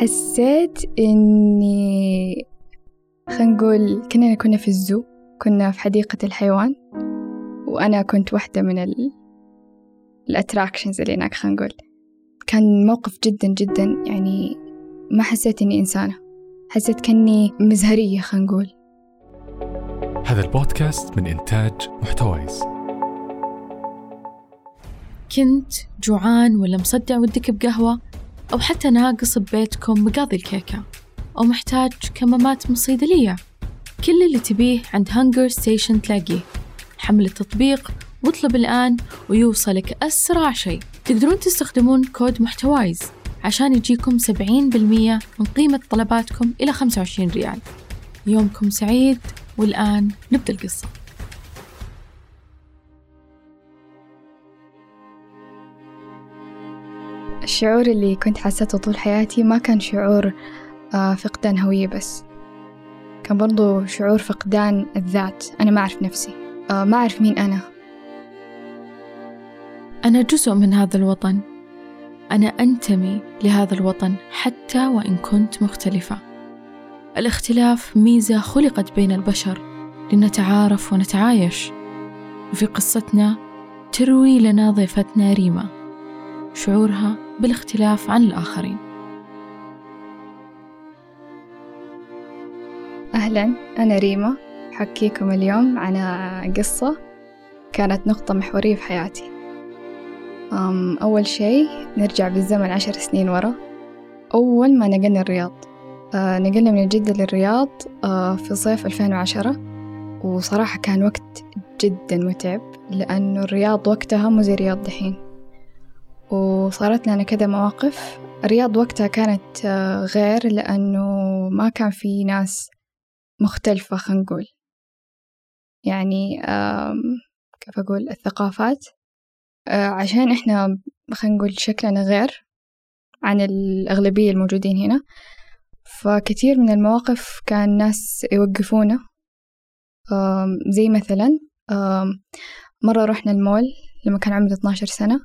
حسيت إني خلينا نقول كنا كنا في الزو كنا في حديقة الحيوان وأنا كنت واحدة من ال الأتراكشنز اللي هناك خلينا نقول. كان موقف جدا جدا يعني ما حسيت إني إنسانة. حسيت كأني مزهرية خلينا نقول. هذا البودكاست من إنتاج محتويس كنت جوعان ولا مصدع ودك بقهوة؟ أو حتى ناقص ببيتكم مقاضي الكيكة أو محتاج كمامات من الصيدلية كل اللي تبيه عند هانجر ستيشن تلاقيه. حمل التطبيق واطلب الآن ويوصلك أسرع شيء. تقدرون تستخدمون كود محتوايز عشان يجيكم 70% من قيمة طلباتكم إلى 25 ريال. يومكم سعيد والآن نبدأ القصة. الشعور اللي كنت حاسته طول حياتي ما كان شعور آه، فقدان هوية بس. كان برضو شعور فقدان الذات. أنا ما أعرف نفسي. آه، ما أعرف مين أنا. أنا جزء من هذا الوطن. أنا أنتمي لهذا الوطن حتى وإن كنت مختلفة. الاختلاف ميزة خلقت بين البشر لنتعارف ونتعايش. وفي قصتنا تروي لنا ضيفتنا ريما. شعورها بالاختلاف عن الآخرين. أهلا أنا ريما. حكيكم اليوم عن قصة كانت نقطة محورية في حياتي. أول شي نرجع بالزمن عشر سنين ورا. أول ما نقلنا الرياض. آه نقلنا من جدة للرياض آه في صيف 2010 وصراحة كان وقت جدا متعب لأنه الرياض وقتها مو زي الرياض دحين. وصارت لنا كذا مواقف. الرياض وقتها كانت آه، غير لأنه ما كان في ناس مختلفة خلينا نقول. يعني كيف أقول الثقافات. آه، عشان إحنا خلينا نقول شكلنا غير عن الأغلبية الموجودين هنا. فكثير من المواقف كان ناس يوقفونا. زي مثلا مرة رحنا المول لما كان عمري 12 سنة.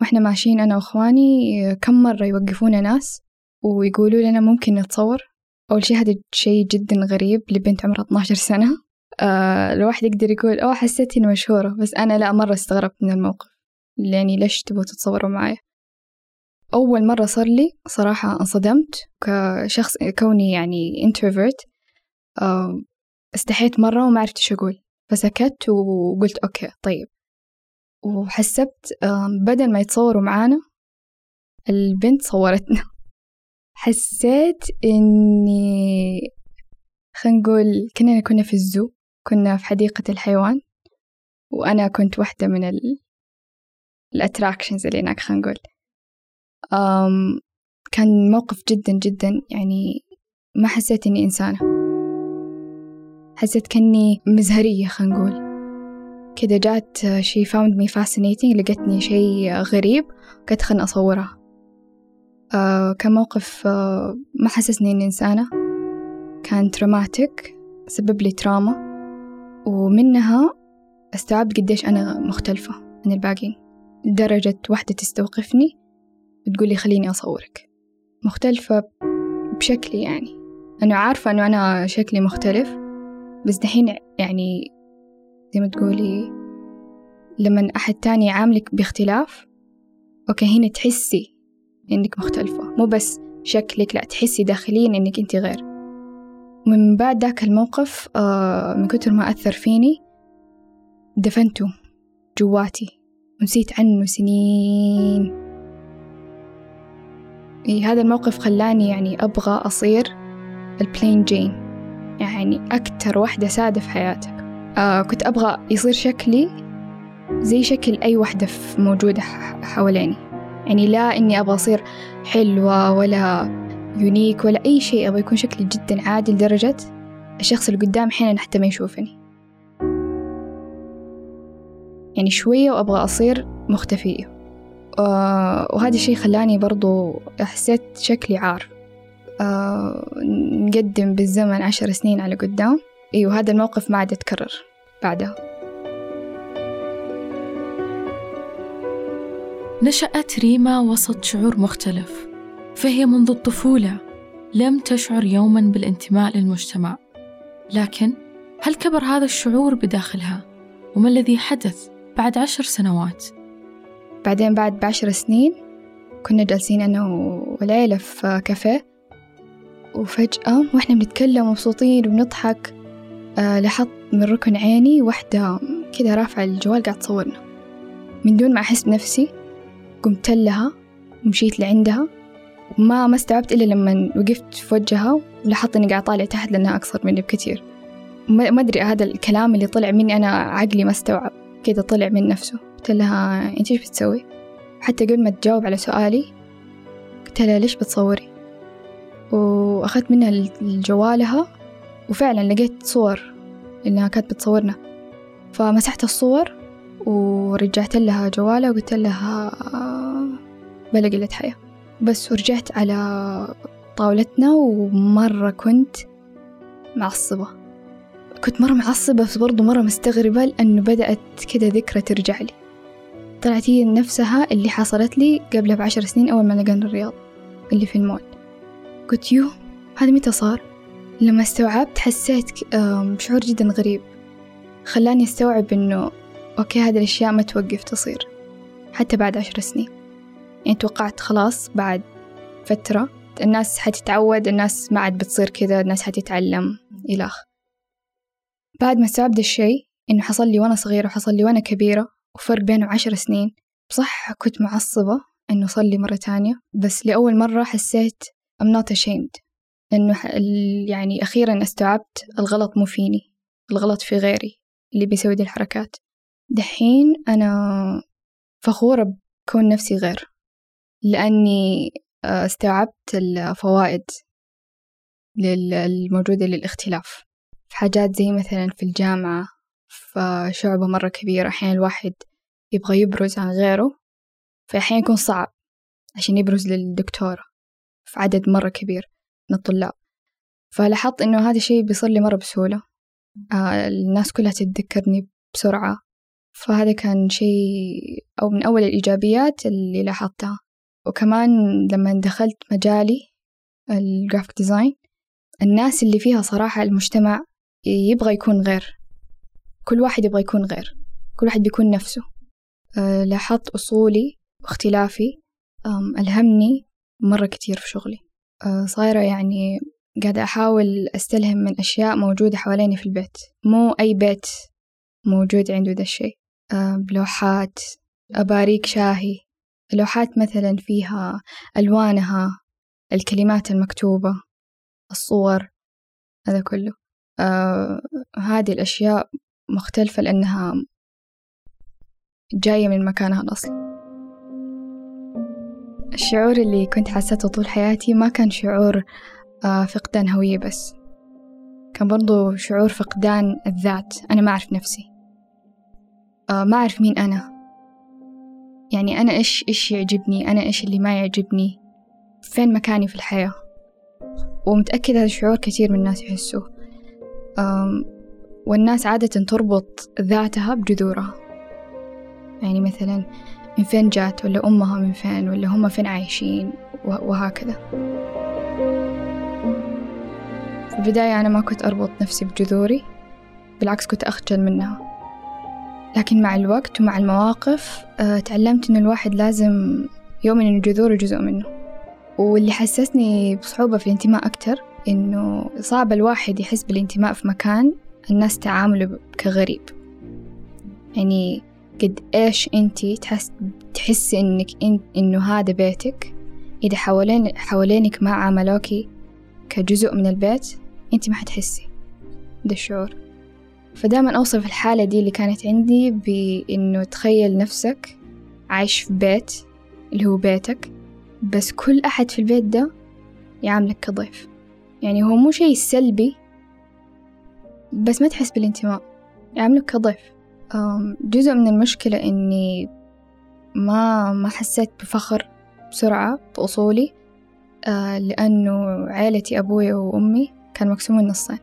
وإحنا ماشيين أنا وإخواني كم مرة يوقفونا ناس ويقولوا لنا ممكن نتصور. أول شي هذا شي جدا غريب لبنت عمرها 12 سنة. آه الواحد يقدر يقول أوه حسيت إني مشهورة. بس أنا لا مرة استغربت من الموقف. يعني ليش تبغوا تتصوروا معايا أول مرة صار لي صراحة انصدمت كشخص كوني يعني introvert. آه استحيت مرة وما عرفت إيش أقول. فسكت وقلت أوكي طيب. وحسبت بدل ما يتصوروا معانا البنت صورتنا. حسيت إني خلينا نقول كنا كنا في الزو كنا في حديقة الحيوان وأنا كنت واحدة من ال ال attractions اللي هناك خلينا نقول. أم كان موقف جدا جدا يعني ما حسيت إني إنسانة. حسيت كأني مزهرية خلينا نقول. كده جات شي found me fascinating لقتني شي غريب قلت خلنا أصورها آه كان موقف آه ما حسسني إني إنسانة. كان traumatic سبب لي trauma ومنها استوعبت قديش أنا مختلفة عن الباقين لدرجة واحدة تستوقفني وتقول لي خليني أصورك. مختلفة بشكلي يعني. أنا عارفة أنه أنا شكلي مختلف بس دحين يعني زي ما تقولي لما أحد تاني يعاملك باختلاف أوكي هنا تحسي إنك مختلفة مو بس شكلك لا تحسي داخليا إنك أنت غير. ومن بعد ذاك الموقف آه من كتر ما أثر فيني دفنته جواتي ونسيت عنه سنين. إيه هذا الموقف خلاني يعني أبغى أصير البلين جين يعني أكتر واحدة سادة في حياتك. آه كنت أبغى يصير شكلي زي شكل أي واحدة موجودة حواليني. يعني لا إني أبغى أصير حلوة ولا يونيك ولا أي شيء أبغى يكون شكلي جدا عادي لدرجة الشخص اللي قدام أحيانا حتى ما يشوفني. يعني شوية وأبغى أصير مختفية. آه وهذا الشيء خلاني برضو حسيت شكلي عار. آه نقدم بالزمن عشر سنين على قدام. أيوة هذا الموقف ما عاد يتكرر بعدها نشأت ريما وسط شعور مختلف فهي منذ الطفولة لم تشعر يوما بالانتماء للمجتمع لكن هل كبر هذا الشعور بداخلها؟ وما الذي حدث بعد عشر سنوات؟ بعدين بعد بعشر سنين كنا جالسين أنا والعيلة في كافيه وفجأة وإحنا بنتكلم مبسوطين وبنضحك لاحظت من ركن عيني واحدة كذا رافعة الجوال قاعد تصورنا. من دون ما أحس بنفسي قمت لها ومشيت لعندها. وما ما استوعبت إلا لما وقفت في وجهها ولاحظت إني قاعد طالع تحت لأنها أقصر مني بكثير. ما أدري هذا الكلام اللي طلع مني أنا عقلي ما استوعب. كذا طلع من نفسه. قلت لها أنت إيش بتسوي؟ حتى قبل ما تجاوب على سؤالي قلت لها ليش بتصوري؟ وأخذت منها جوالها وفعلا لقيت صور إنها كانت بتصورنا. فمسحت الصور ورجعت لها جوالها وقلت لها بلا قلة حياة بس ورجعت على طاولتنا ومرة كنت معصبة. كنت مرة معصبة بس برضو مرة مستغربة لأنه بدأت كده ذكرى ترجع لي. طلعت هي نفسها اللي حصلت لي قبل بعشر سنين أول ما لقينا الرياض اللي في المول. قلت يو هذا متى صار؟ لما استوعبت حسيت بشعور جدا غريب. خلاني أستوعب إنه okay هذه الأشياء ما توقف تصير حتى بعد عشر سنين. يعني توقعت خلاص بعد فترة الناس حتتعود الناس ما عاد بتصير كذا الناس حتتعلم إلخ بعد ما استوعبت الشيء إنه حصل لي وأنا صغيرة وحصل لي وأنا كبيرة وفرق بينه عشر سنين بصح كنت معصبة إنه صار لي مرة تانية بس لأول مرة حسيت I'm not ashamed. لأنه يعني أخيرا استوعبت الغلط مو فيني الغلط في غيري اللي بيسوي دي الحركات. دحين أنا فخورة بكون نفسي غير لأني آه، استوعبت الفوائد الموجودة للاختلاف. في حاجات زي مثلا في الجامعة في شعبة مرة كبيرة أحيانا الواحد يبغى يبرز عن غيره فأحيانا يكون صعب عشان يبرز للدكتورة في عدد مرة كبير. من الطلاب. فلاحظت إنه هذا الشيء بيصير لي مرة بسهولة. آه الناس كلها تتذكرني بسرعة. فهذا كان شيء أو من أول الإيجابيات اللي لاحظتها. وكمان لما دخلت مجالي ال graphic design الناس اللي فيها صراحة المجتمع يبغى يكون غير. كل واحد يبغى يكون غير. كل واحد بيكون نفسه. أه لاحظت أصولي واختلافي ألهمني مرة كتير في شغلي. صايرة يعني قاعدة أحاول أستلهم من أشياء موجودة حواليني في البيت. مو أي بيت موجود عنده ده الشيء أه بلوحات أباريك شاهي. لوحات مثلا فيها ألوانها الكلمات المكتوبة الصور هذا كله. آه هذه الأشياء مختلفة لأنها جاية من مكانها الأصلي. الشعور اللي كنت حاسته طول حياتي ما كان شعور آه فقدان هوية بس. كان برضو شعور فقدان الذات. أنا ما أعرف نفسي. آه ما أعرف مين أنا. يعني أنا إيش إيش يعجبني؟ أنا إيش اللي ما يعجبني؟ فين مكاني في الحياة؟ ومتأكدة هذا الشعور كثير من الناس يحسوه. والناس عادة تربط ذاتها بجذورها. يعني مثلا من فين جات ولا أمها من فين ولا هم فين عايشين وهكذا. في البداية أنا ما كنت أربط نفسي بجذوري بالعكس كنت أخجل منها. لكن مع الوقت ومع المواقف أه تعلمت إنه الواحد لازم يؤمن إنه جذوره جزء منه. واللي حسسني بصعوبة في الانتماء أكتر إنه صعب الواحد يحس بالانتماء في مكان الناس تعامله كغريب. يعني قد إيش أنتي تحس تحسي إنك إن إنه هذا بيتك؟ إذا حوالين حوالينك ما عاملوكي كجزء من البيت أنتي ما حتحسي. ده الشعور فدائما أوصف الحالة دي اللي كانت عندي بإنه تخيل نفسك عايش في بيت اللي هو بيتك بس كل أحد في البيت ده يعاملك كضيف. يعني هو مو شيء سلبي بس ما تحس بالانتماء يعاملك كضيف. جزء من المشكلة إني ما ما حسيت بفخر بسرعة بأصولي آه، لأنه عيلتي أبوي وأمي كان مقسومين نصين.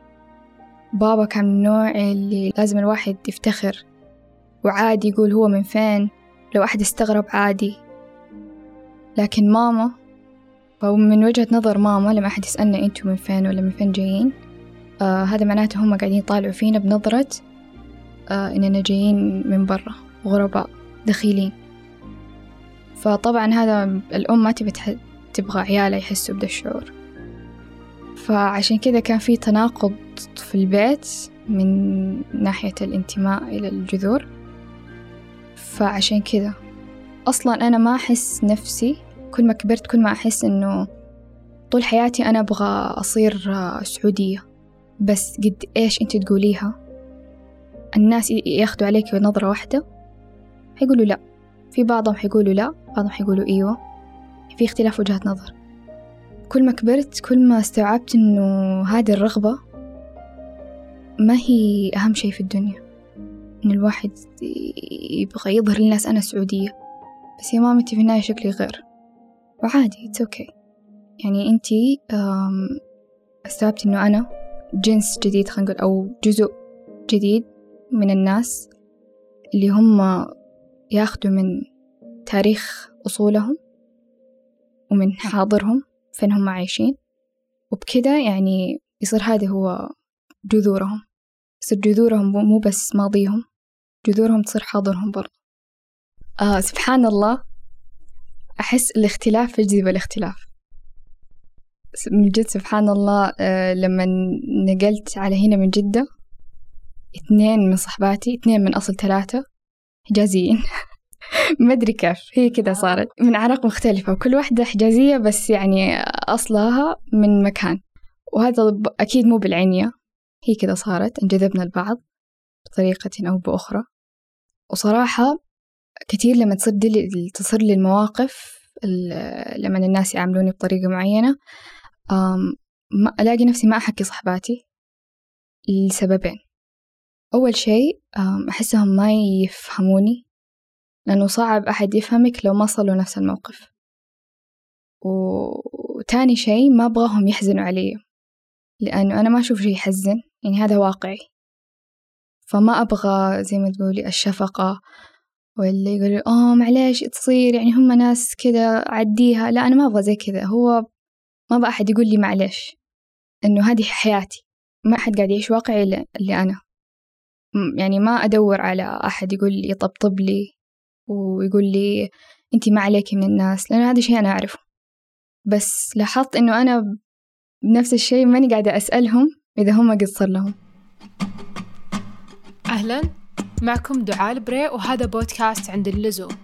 بابا كان من النوع اللي لازم الواحد يفتخر وعادي يقول هو من فين لو أحد استغرب عادي. لكن ماما فمن وجهة نظر ماما لما أحد يسألنا أنتوا من فين ولا من فين جايين آه هذا معناته هم قاعدين يطالعوا فينا بنظرة إننا جايين من برا غرباء دخيلين. فطبعا هذا الأم ما تبي تبغى عيالها يحسوا بدا الشعور. فعشان كذا كان في تناقض في البيت من ناحية الانتماء إلى الجذور. فعشان كذا أصلا أنا ما أحس نفسي كل ما كبرت كل ما أحس إنه طول حياتي أنا أبغى أصير سعودية. بس قد إيش أنت تقوليها؟ الناس ياخدوا عليك بنظرة واحدة؟ حيقولوا لا. في بعضهم حيقولوا لا بعضهم حيقولوا إيوة. في اختلاف وجهات نظر. كل ما كبرت كل ما استوعبت إنه هذه الرغبة ما هي أهم شيء في الدنيا. إن الواحد يبغى يظهر للناس أنا سعودية. بس يا مامتي في النهاية شكلي غير. وعادي it's okay okay. يعني انتي استوعبت إنه أنا جنس جديد خلينا نقول أو جزء جديد من الناس اللي هم ياخدوا من تاريخ أصولهم ومن حاضرهم فين هم عايشين. وبكده يعني يصير هذا هو جذورهم. يصير جذورهم مو بس ماضيهم جذورهم تصير حاضرهم برضه آه سبحان الله أحس الاختلاف يجذب الاختلاف. من جد سبحان الله آه لما نقلت على هنا من جدة اثنين من صحباتي اثنين من أصل ثلاثة. حجازيين. ما أدري كيف. هي كذا صارت. من أعراق مختلفة. وكل واحدة حجازية بس يعني أصلها من مكان. وهذا أكيد مو بالعنية هي كذا صارت. انجذبنا لبعض بطريقة أو بأخرى. وصراحة كثير لما تصير لي تصير لي المواقف لما الناس يعاملوني بطريقة معينة ما ألاقي نفسي ما أحكي صحباتي لسببين. أول شيء أحسهم ما يفهموني لأنه صعب أحد يفهمك لو ما صلوا نفس الموقف. وتاني شيء ما أبغاهم يحزنوا علي لأنه أنا ما أشوف شيء يحزن يعني هذا واقعي. فما أبغى زي ما تقولي الشفقة ولا يقولوا آه معليش تصير يعني هم ناس كذا عديها. لا أنا ما أبغى زي كذا هو ما أبغى أحد يقول لي معليش إنه هذه حياتي. ما أحد قاعد يعيش واقعي اللي أنا. يعني ما أدور على أحد يقول لي يطبطب لي ويقول لي أنتي ما عليكي من الناس لأن هذا شيء أنا أعرفه. بس لاحظت إنه أنا بنفس الشيء ماني قاعدة أسألهم إذا هم قد لهم. أهلا معكم دعاء البري وهذا بودكاست عند اللزوم.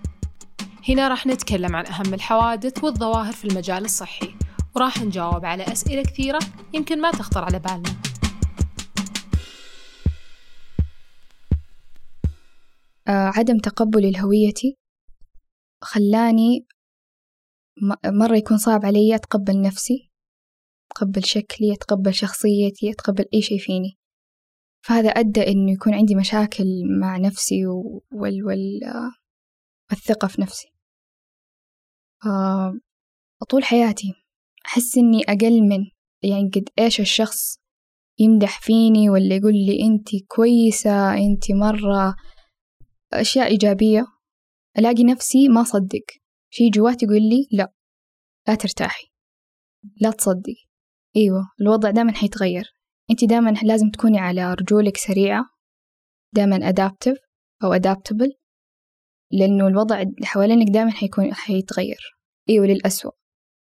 هنا راح نتكلم عن أهم الحوادث والظواهر في المجال الصحي وراح نجاوب على أسئلة كثيرة يمكن ما تخطر على بالنا. عدم تقبلي لهويتي خلاني مرة يكون صعب علي أتقبل نفسي أتقبل شكلي أتقبل شخصيتي أتقبل أي شيء فيني. فهذا أدى إنه يكون عندي مشاكل مع نفسي وال وال والثقة في نفسي. طول حياتي أحس إني أقل من يعني قد إيش الشخص يمدح فيني ولا يقول لي أنتي كويسة أنتي مرة أشياء إيجابية. ألاقي نفسي ما صدق. شي جواتي يقول لي لا لا ترتاحي. لا تصدقي. أيوة الوضع دائما حيتغير. أنت دائما لازم تكوني على رجولك سريعة دائما adaptive أو adaptable لأنه الوضع اللي حوالينك دائما حيكون حيتغير. أيوة للأسوأ.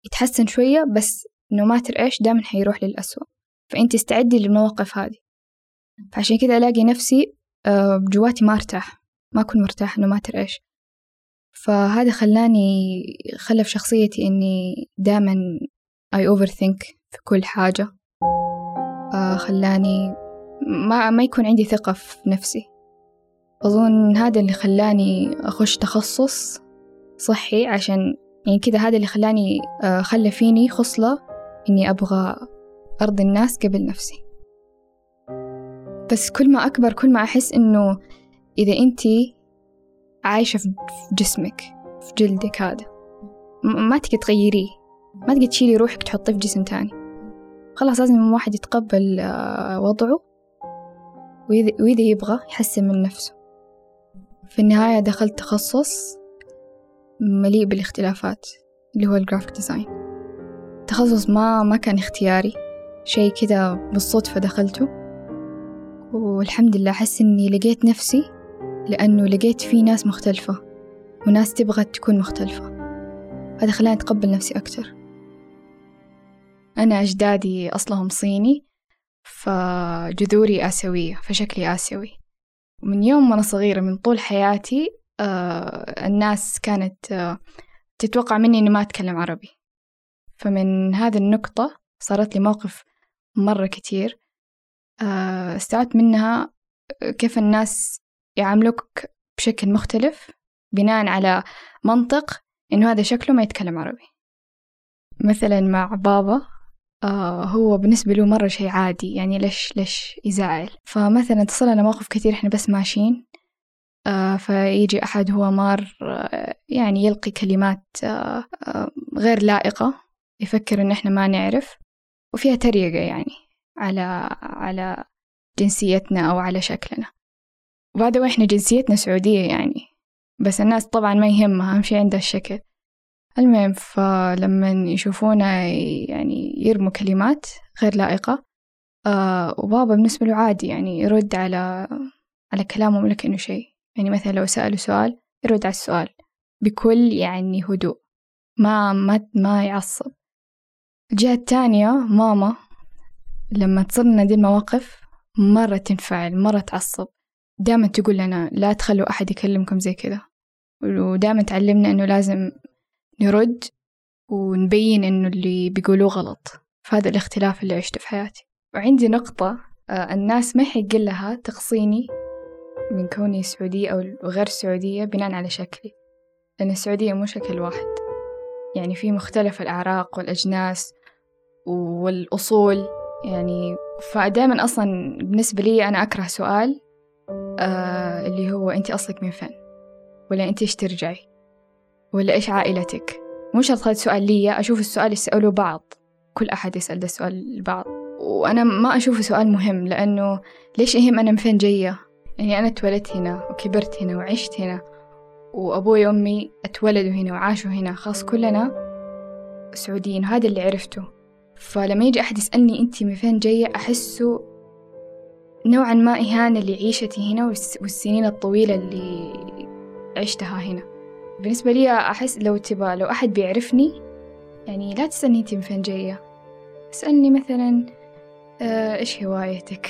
يتحسن شوية بس no matter إيش دائما حيروح للأسوأ. فأنت استعدي للمواقف هذه. فعشان كذا ألاقي نفسي آه، جواتي ما أرتاح. ما أكون مرتاح no matter إيش. فهذا خلاني خلف شخصيتي إني دائما I overthink في كل حاجة. آه، خلاني ما, ما يكون عندي ثقة في نفسي. أظن هذا اللي خلاني أخش تخصص صحي عشان يعني كذا هذا اللي خلاني آه، خلى فيني خصلة إني أبغى أرضي الناس قبل نفسي. بس كل ما أكبر كل ما أحس إنه إذا أنتي عايشة في جسمك في جلدك هذا ما تقدر تغيريه. ما تقدر تشيلي روحك تحطيه في جسم تاني. خلاص لازم الواحد يتقبل آه، وضعه. وإذا يبغى يحسن من نفسه. في النهاية دخلت تخصص مليء بالاختلافات اللي هو ال graphic design التخصص ما ما كان اختياري. شيء كده بالصدفة دخلته. والحمد لله أحس إني لقيت نفسي لأنه لقيت فيه ناس مختلفة وناس تبغى تكون مختلفة. هذا خلاني أتقبل نفسي أكتر. أنا أجدادي أصلهم صيني فجذوري آسيوية فشكلي آسيوي. من يوم وأنا صغيرة من طول حياتي آه الناس كانت آه تتوقع مني إني ما أتكلم عربي. فمن هذه النقطة صارت لي موقف مرة كتير. آه استوعبت منها كيف الناس يعاملوك بشكل مختلف بناء على منطق إنه هذا شكله ما يتكلم عربي. مثلا مع بابا آه هو بالنسبة له مرة شيء عادي يعني ليش ليش يزعل؟ فمثلا تصل لنا مواقف كثير إحنا بس ماشيين آه فيجي أحد هو مار آه يعني يلقي كلمات آه آه غير لائقة يفكر إن إحنا ما نعرف وفيها تريقة يعني على على جنسيتنا أو على شكلنا. وبعد إحنا جنسيتنا سعودية يعني. بس الناس طبعا ما يهمها أهم شي عندها الشكل. المهم فلما يشوفونا يعني يرموا كلمات غير لائقة آه وبابا بالنسبة له عادي يعني يرد على على كلامهم ولا كأنه شيء. يعني مثلا لو سألوا سؤال يرد على السؤال بكل يعني هدوء. ما ما ما يعصب. الجهة التانية ماما لما تصير دي المواقف مرة تنفعل مرة تعصب. دائما تقول لنا لا تخلوا أحد يكلمكم زي كذا. ودائما تعلمنا إنه لازم نرد ونبين إنه اللي بيقولوه غلط. فهذا الاختلاف اللي عشته في حياتي. وعندي نقطة آه، الناس ما يحق لها تقصيني من كوني سعودية أو غير سعودية بناء على شكلي. لأن السعودية مو شكل واحد. يعني في مختلف الأعراق والأجناس والأصول. يعني فدائما أصلا بالنسبة لي أنا أكره سؤال آه اللي هو أنت أصلك من فين ولا أنت إيش ترجعي ولا إيش عائلتك؟ مو شرط هذا السؤال لي أشوف السؤال يسألوا بعض كل أحد يسأل ده السؤال لبعض. وأنا ما أشوفه سؤال مهم لأنه ليش يهم أنا من فين جاية؟ يعني أنا اتولدت هنا وكبرت هنا وعشت هنا وأبوي وأمي اتولدوا هنا وعاشوا هنا خلاص كلنا سعوديين هذا اللي عرفته. فلما يجي أحد يسألني أنت من فين جاية أحسه نوعا ما إهانة لعيشتي هنا والسنين الطويلة اللي عشتها هنا. بالنسبة لي أحس لو تبى لو أحد بيعرفني يعني لا تسألني أنت من فين جاية. اسألني مثلا آه إيش هوايتك؟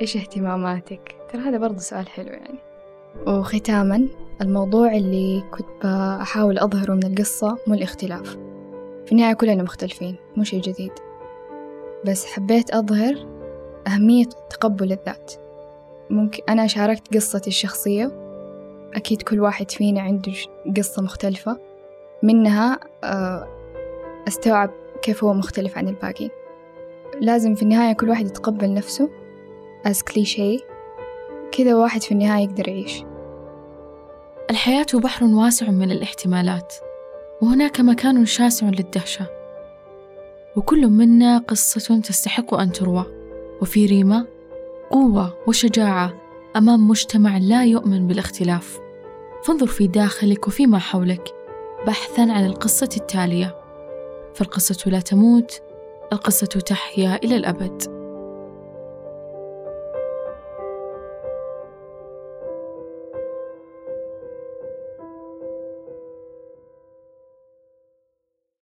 إيش اهتماماتك؟ ترى هذا برضه سؤال حلو يعني. وختاما الموضوع اللي كنت بحاول أظهره من القصة مو الاختلاف. في النهاية كلنا مختلفين مو شي جديد. بس حبيت أظهر أهمية تقبل الذات. ممكن أنا شاركت قصتي الشخصية. أكيد كل واحد فينا عنده قصة مختلفة. منها آه، أستوعب كيف هو مختلف عن الباقي. لازم في النهاية كل واحد يتقبل نفسه. As كليشيه كذا واحد في النهاية يقدر يعيش. الحياة بحر واسع من الاحتمالات. وهناك مكان شاسع للدهشة. وكل منا قصة تستحق أن تروى. وفي ريما قوة وشجاعة أمام مجتمع لا يؤمن بالاختلاف. فانظر في داخلك وفيما حولك بحثا عن القصة التالية. فالقصة لا تموت القصة تحيا إلى الأبد.